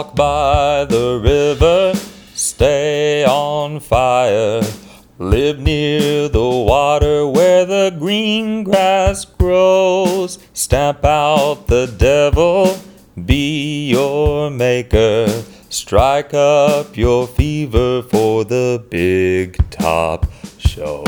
Walk by the river, stay on fire. Live near the water where the green grass grows. Stamp out the devil, be your maker. Strike up your fever for the big top show.